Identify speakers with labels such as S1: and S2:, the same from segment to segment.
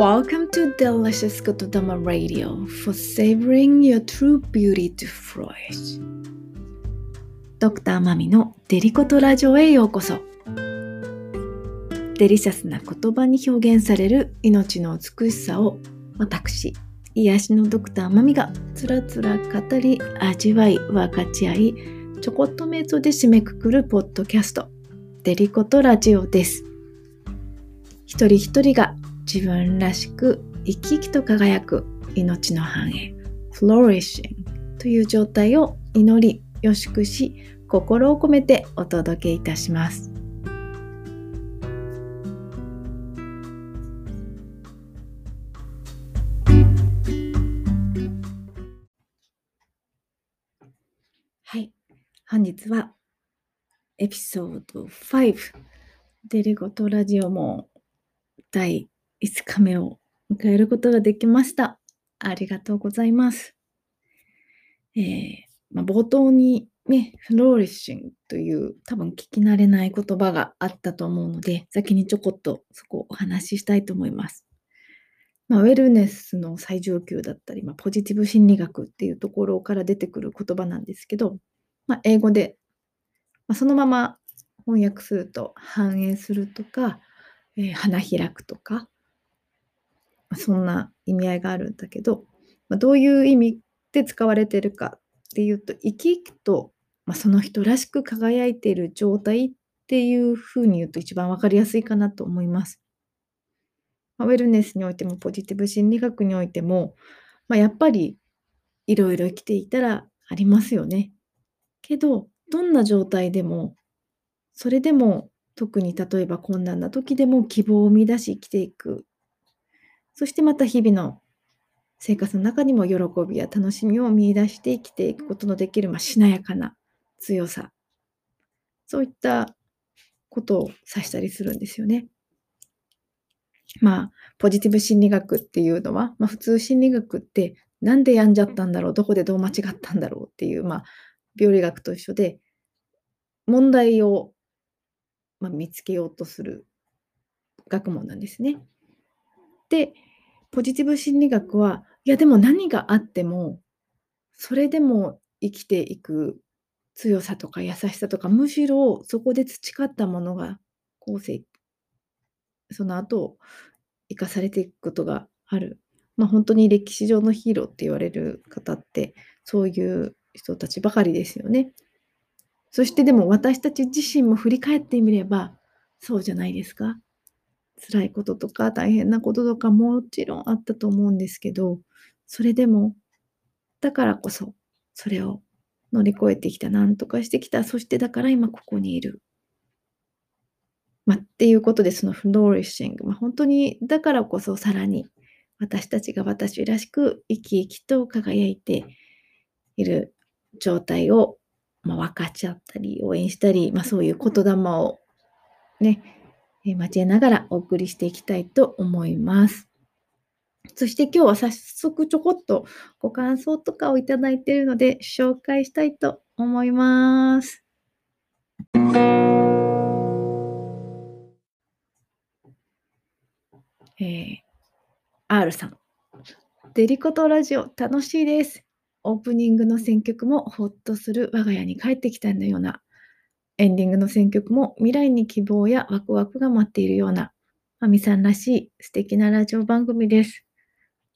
S1: Welcome to Delicious Kotodama Radio for savoring your true beauty to flourish. ドクターマミのデリコトラジオへようこそ。デリシャスな言葉に表現される命の美しさを私、癒しのドクターマミがつらつら語り、味わい、分かち合い、ちょこっと瞑想で締めくくるポッドキャスト、デリコトラジオです。一人一人が自分らしく生き生きと輝く命の繁栄 flourishing という状態を祈り予祝し心を込めてお届けいたします。はい。本日はエピソード5デリゴトラジオも第5日目を迎えることができました。ありがとうございます。えー、まあ、冒頭にね、フローリッシングという多分聞き慣れない言葉があったと思うので、先にちょこっとそこをお話ししたいと思います。まあ、ウェルネスの最上級だったり、まあ、ポジティブ心理学っていうところから出てくる言葉なんですけど、まあ、英語で、まそのまま翻訳すると反映するとか、えー、花開くとか、そんな意味合いがあるんだけど、まあ、どういう意味で使われてるかっていうと生き生きと、まあ、その人らしく輝いている状態っていうふうに言うと一番分かりやすいかなと思います。まあ、ウェルネスにおいてもポジティブ心理学においても、ま、やっぱりいろいろ生きていたらありますよね。けどどんな状態でもそれでも特に例えば困難な時でも希望を見出し生きていくそしてまた日々の生活の中にも喜びや楽しみを見出して生きていくことのできる、まあ、しなやかな強さ。そういったことを指したりするんですよね。まあ、ポジティブ心理学っていうのは、まあ、普通心理学ってなんで病んじゃったんだろう、どこでどう間違ったんだろうっていう、まあ、病理学と一緒で、問題を、まあ、見つけようとする学問なんですね。で、ポジティブ心理学は、いやでも何があっても、それでも生きていく強さとか優しさとか、むしろそこで培ったものが後世、その後生かされていくことがある。まあ、本当に歴史上のヒーローって言われる方って、そういう人たちばかりですよね。そしてでも私たち自身も振り返ってみれば、そうじゃないですか。辛いこととか大変なこととかもちろんあったと思うんですけど、それでも、だからこそ、それを乗り越えてきた、なんとかしてきた、そしてだから今ここにいる。まあ、っていうことで、そのフローリッシング、まあ、本当にだからこそさらに私たちが私らしく生き生きと輝いている状態を、まあ、分かっちゃったり、応援したり、まあ、そういう言霊をね、交えながらお送りしていきたいと思います。そして今日は早速ちょこっとご感想とかをいただいているので紹介したいと思います。えー、R さん。デリコトラジオ楽しいです。オープニングの選曲もほっとする我が家に帰ってきたようなエンディングの選曲も未来に希望やワクワクが待っているような、まみさんらしい素敵なラジオ番組です。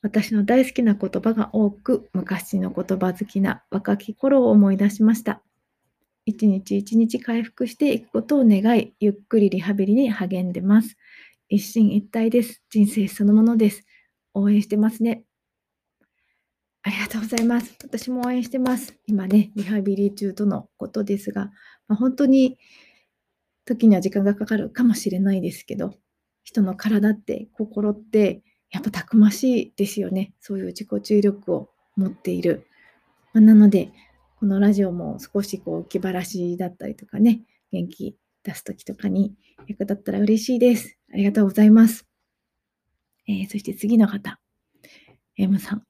S1: 私の大好きな言葉が多く、昔の言葉好きな若き頃を思い出しました。一日一日回復していくことを願い、ゆっくりリハビリに励んでます。一進一退です。人生そのものです。応援してますね。ありがとうございます。私も応援してます。今ね、リハビリ中とのことですが、まあ、本当に時には時間がかかるかもしれないですけど、人の体って心ってやっぱたくましいですよね。そういう自己注力を持っている。まあ、なので、このラジオも少しこう気晴らしだったりとかね、元気出す時とかに役立ったら嬉しいです。ありがとうございます。えー、そして次の方、M さん。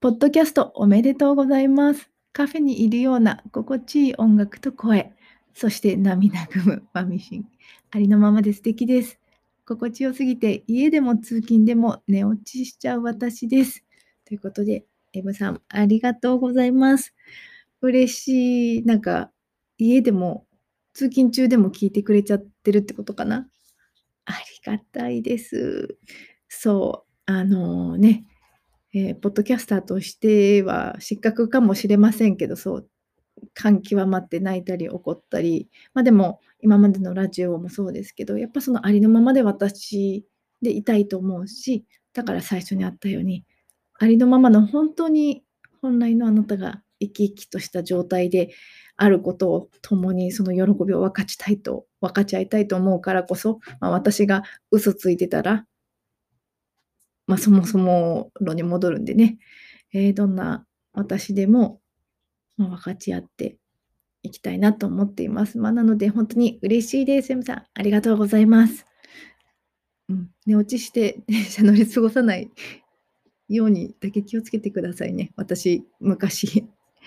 S1: ポッドキャストおめでとうございます。カフェにいるような心地いい音楽と声、そして涙ぐむマミシン。ありのままで素敵です。心地よすぎて家でも通勤でも寝落ちしちゃう私です。ということで、エブさん、ありがとうございます。嬉しい。なんか、家でも、通勤中でも聞いてくれちゃってるってことかな。ありがたいです。そう、あのー、ね、えー、ポッドキャスターとしては失格かもしれませんけど、そう、感極まって泣いたり怒ったり、まあでも今までのラジオもそうですけど、やっぱそのありのままで私でいたいと思うし、だから最初にあったように、ありのままの本当に本来のあなたが生き生きとした状態であることを共にその喜びを分かちたいと、分かち合いたいと思うからこそ、まあ、私が嘘ついてたら、まあ、そもそも論に戻るんでね、えー、どんな私でも、まあ、分かち合っていきたいなと思っています。まあ、なので本当に嬉しいです。エムさん、ありがとうございます。うん、寝落ちして電 車乗り過ごさないようにだけ気をつけてくださいね。私、昔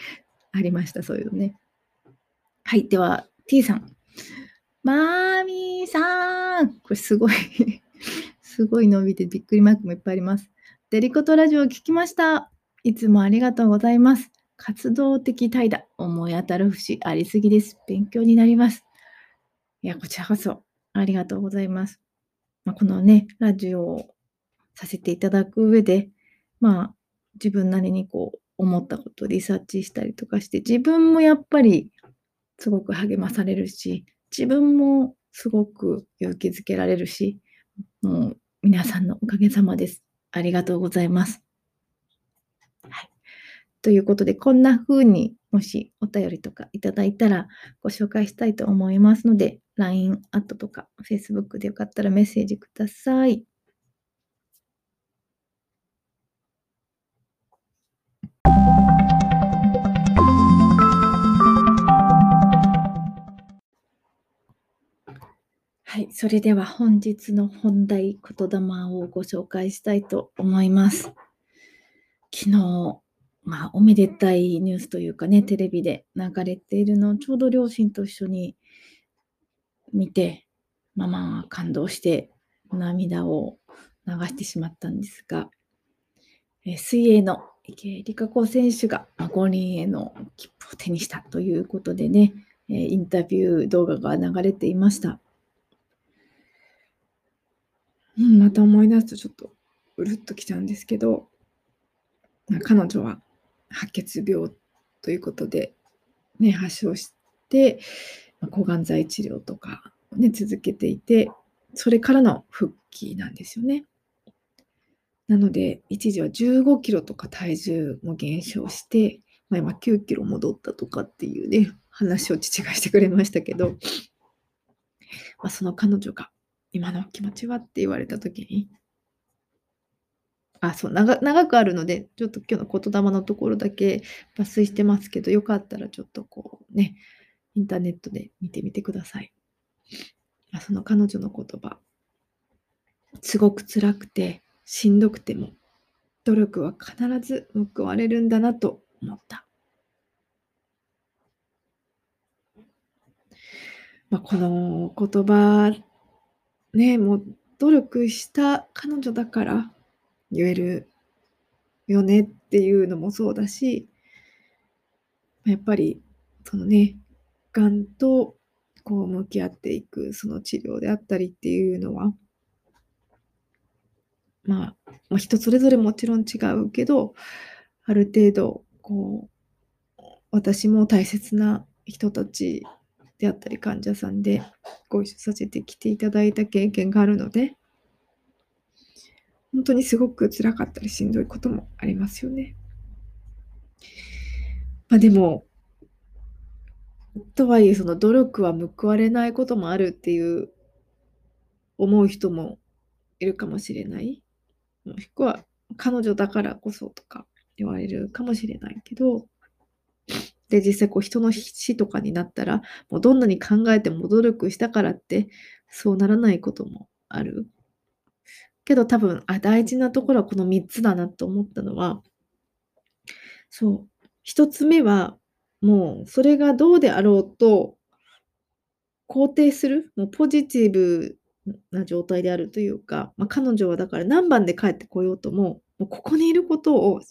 S1: ありました、そういうのね。はい、では、T さん。マーミーさんこれすごいすごい伸びてびっくりマークもいっぱいあります。デリコトラジオを聞きました。いつもありがとうございます。活動的怠惰、思い当たる節ありすぎです。勉強になります。いや、こちらこそありがとうございます。まあ、このね、ラジオをさせていただく上で、まあ、自分なりにこう、思ったことをリサーチしたりとかして、自分もやっぱりすごく励まされるし、自分もすごく勇気づけられるし、もう皆さんのおかげさまです。ありがとうございます。はい。ということで、こんな風にもしお便りとかいただいたらご紹介したいと思いますので、LINE アットとか Facebook でよかったらメッセージください。はい、それでは本日の本題言霊をご紹介したいと思います。昨日、まあ、おめでたいニュースというかね、テレビで流れているのをちょうど両親と一緒に見て、まあまあ感動して涙を流してしまったんですが、え水泳の池江璃花子選手が五輪への切符を手にしたということでね、インタビュー動画が流れていました。うん、また思い出すとちょっとうるっときちゃうんですけど、彼女は白血病ということで、ね、発症してま、抗がん剤治療とか、ね、続けていて、それからの復帰なんですよね。なので、一時は15キロとか体重も減少して、まあ、今9キロ戻ったとかっていうね、話を父がしてくれましたけど、まあ、その彼女が今の気持ちは？って言われた時に、あ、そう長、長くあるので、ちょっと今日の言霊のところだけ抜粋してますけど、よかったらちょっとこうね、インターネットで見てみてください。あその彼女の言葉、すごく辛くて、しんどくても、努力は必ず報われるんだなと思った。まあ、この言葉ね、もう努力した彼女だから言えるよねっていうのもそうだし、やっぱりそのね、がんとこう向き合っていくその治療であったりっていうのは、まあ、まあ、人それぞれもちろん違うけど、ある程度、こう、私も大切な人たちであったり患者さんでご一緒させてきていただいた経験があるので、本当にすごく辛かったりしんどいこともありますよね。まあでも、とはいえその努力は報われないこともあるっていう思う人もいるかもしれない。もしくは彼女だからこそとか言われるかもしれないけど、で、実際こう人の死とかになったら、もうどんなに考えても努力したからって、そうならないこともある。けど多分、あ、大事なところはこの3つだなと思ったのは、そう、1つ目は、もうそれがどうであろうと、肯定する、もうポジティブな状態であるというか、まあ、彼女はだから何番で帰ってこようとも、もうここにいることを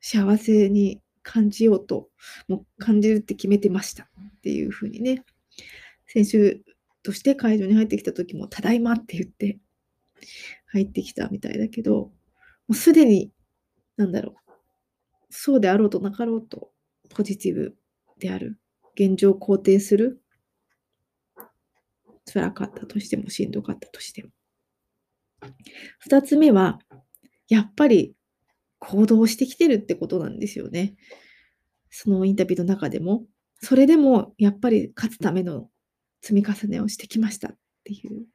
S1: 幸せに感じようと、もう感じるって決めてましたっていうふうにね、先週として会場に入ってきた時も、ただいまって言って入ってきたみたいだけど、もうすでに、なんだろう、そうであろうとなかろうと、ポジティブである。現状を肯定する。辛かったとしても、しんどかったとしても。二つ目は、やっぱり行動してきてるってことなんですよね。そのインタビューの中でも。それでも、やっぱり勝つための積み重ねをしてきましたっていう。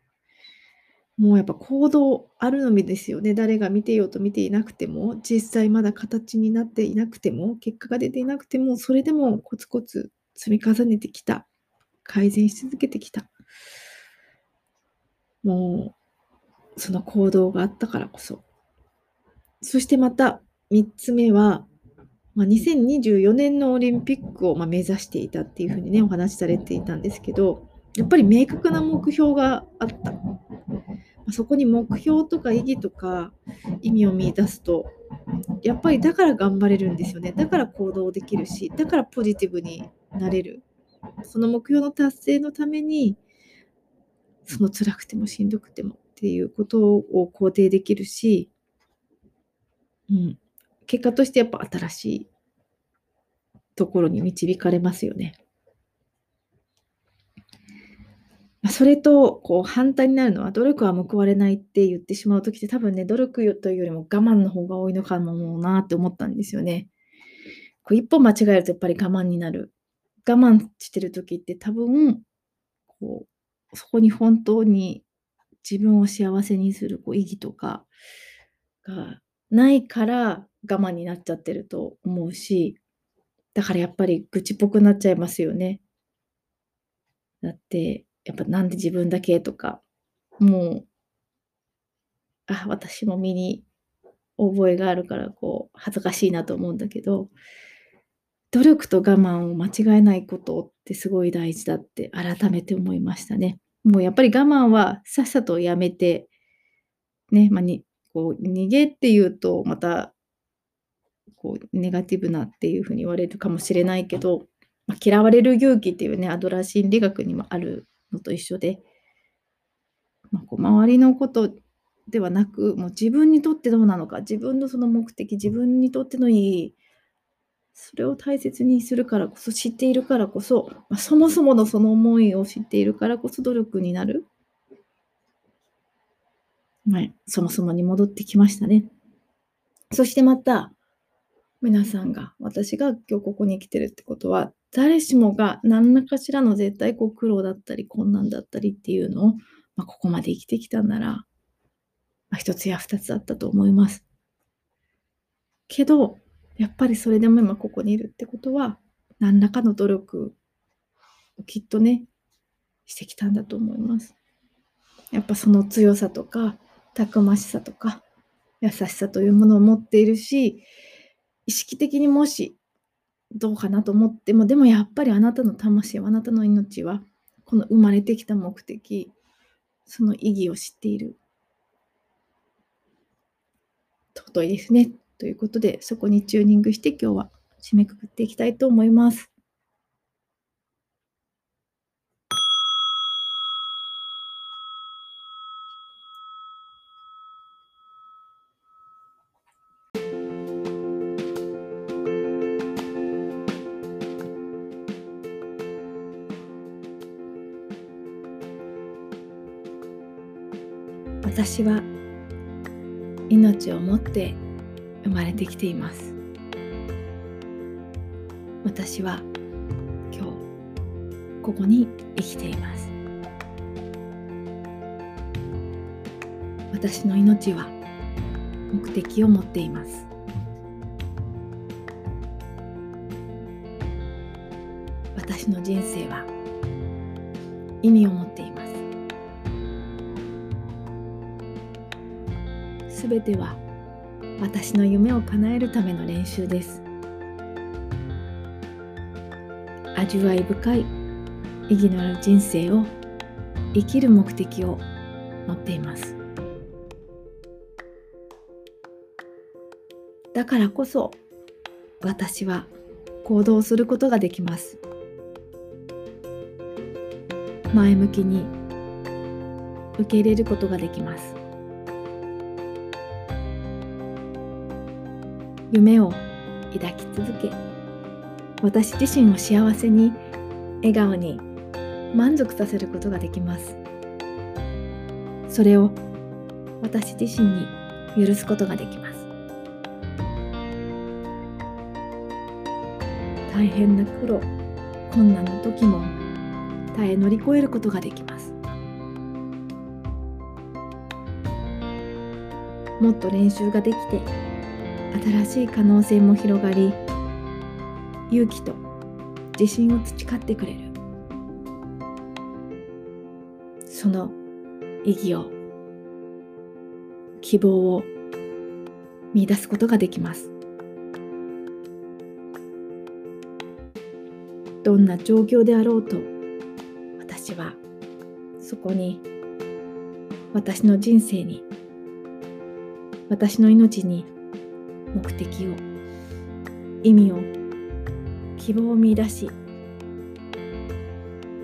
S1: もうやっぱ行動あるのみですよね。誰が見てようと見ていなくても、実際まだ形になっていなくても、結果が出ていなくても、それでもコツコツ積み重ねてきた。改善し続けてきた。もう、その行動があったからこそ。そしてまた、3つ目は、まあ、2024年のオリンピックをま目指していたっていうふうにね、お話しされていたんですけど、やっぱり明確な目標があった。そこに目標とか意義とか意味を見出すと、やっぱりだから頑張れるんですよね。だから行動できるし、だからポジティブになれる。その目標の達成のために、その辛くてもしんどくてもっていうことを肯定できるし、うん、結果としてやっぱ新しいところに導かれますよね。それとこう反対になるのは努力は報われないって言ってしまう時って多分ね努力というよりも我慢の方が多いのかもなって思ったんですよね。こう一歩間違えるとやっぱり我慢になる。我慢してる時って多分こうそこに本当に自分を幸せにするこう意義とかがないから我慢になっちゃってると思うしだからやっぱり愚痴っぽくなっちゃいますよね。だってやっぱなんで自分だけとか、もう、あ、私も身に覚えがあるから、こう、恥ずかしいなと思うんだけど、努力と我慢を間違えないことってすごい大事だって改めて思いましたね。もうやっぱり我慢はさっさとやめて、ね、まあ、にこう逃げっていうとまたこうネガティブなっていうふうに言われるかもしれないけど、まあ、嫌われる勇気っていうねアドラー心理学にもあるのと一緒で、まあ、こう周りのことではなく、もう自分にとってどうなのか、自分のその目的、自分にとってのいい、それを大切にするからこそ、知っているからこそ、まあ、そもそものその思いを知っているからこそ努力になる。はい、そもそもに戻ってきましたね。そしてまた、皆さんが、私が今日ここに来てるってことは、誰しもが何らかしらの絶対こう苦労だったり困難だったりっていうのを、まあ、ここまで生きてきたんなら、まあ、一つや二つだったと思います。けど、やっぱりそれでも今ここにいるってことは、何らかの努力をきっとね、してきたんだと思います。やっぱその強さとか、たくましさとか、優しさというものを持っているし、意識的にもしどうかなと思っても、でもやっぱりあなたの魂はあなたの命は、この生まれてきた目的、その意義を知っている。尊いですね。ということで、そこにチューニングして今日は締めくくっていきたいと思います。私は命を持って生まれてきています。私は今日ここに生きています。私の命は目的を持っています。私の人生は意味を持っていますすべては私の夢を叶えるための練習です。味わい深い意義のある人生を生きる目的を持っています。だからこそ私は行動することができます。前向きに受け入れることができます。夢を抱き続け私自身を幸せに笑顔に満足させることができます。それを私自身に許すことができます。大変な苦労困難の時も耐え乗り越えることができます。もっと練習ができて新しい可能性も広がり勇気と自信を培ってくれる。その意義を希望を見出すことができます。どんな状況であろうと私はそこに私の人生に私の命に目的を意味を希望を見出し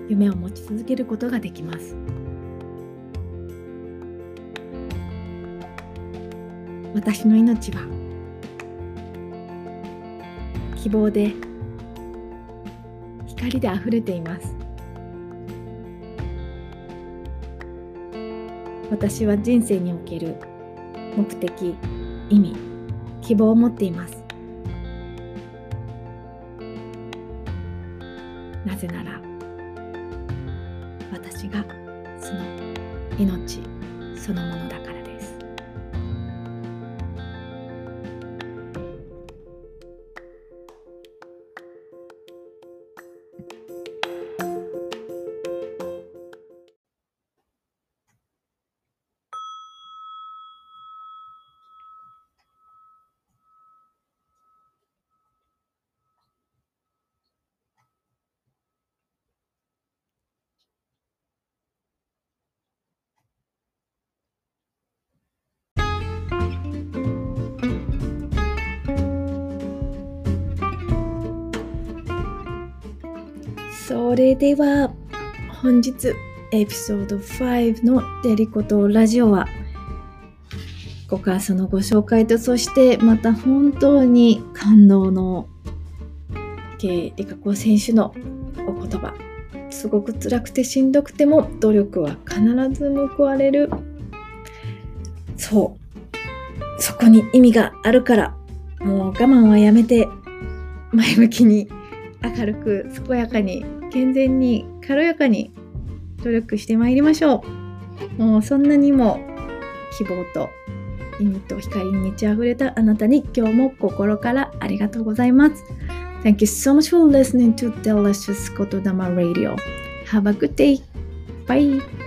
S1: 夢を持ち続けることができます。私の命は希望で光であふれています。私は人生における目的意味。希望を持っています。なぜなら私がその命そのものだから。それでは本日エピソード5のデリコとラジオはご感想のご紹介とそしてまた本当に感動の池理香子選手のお言葉すごく辛くてしんどくても努力は必ず報われる。そう。そこに意味があるからもう我慢はやめて前向きに明るく健やかに健全に軽やかに努力してまいりましょう。もうそんなにも希望と意味と光に満ち溢れたあなたに今日も心からありがとうございます。Thank you so much for listening to Delicious Kotodama Radio. Have a good day. Bye.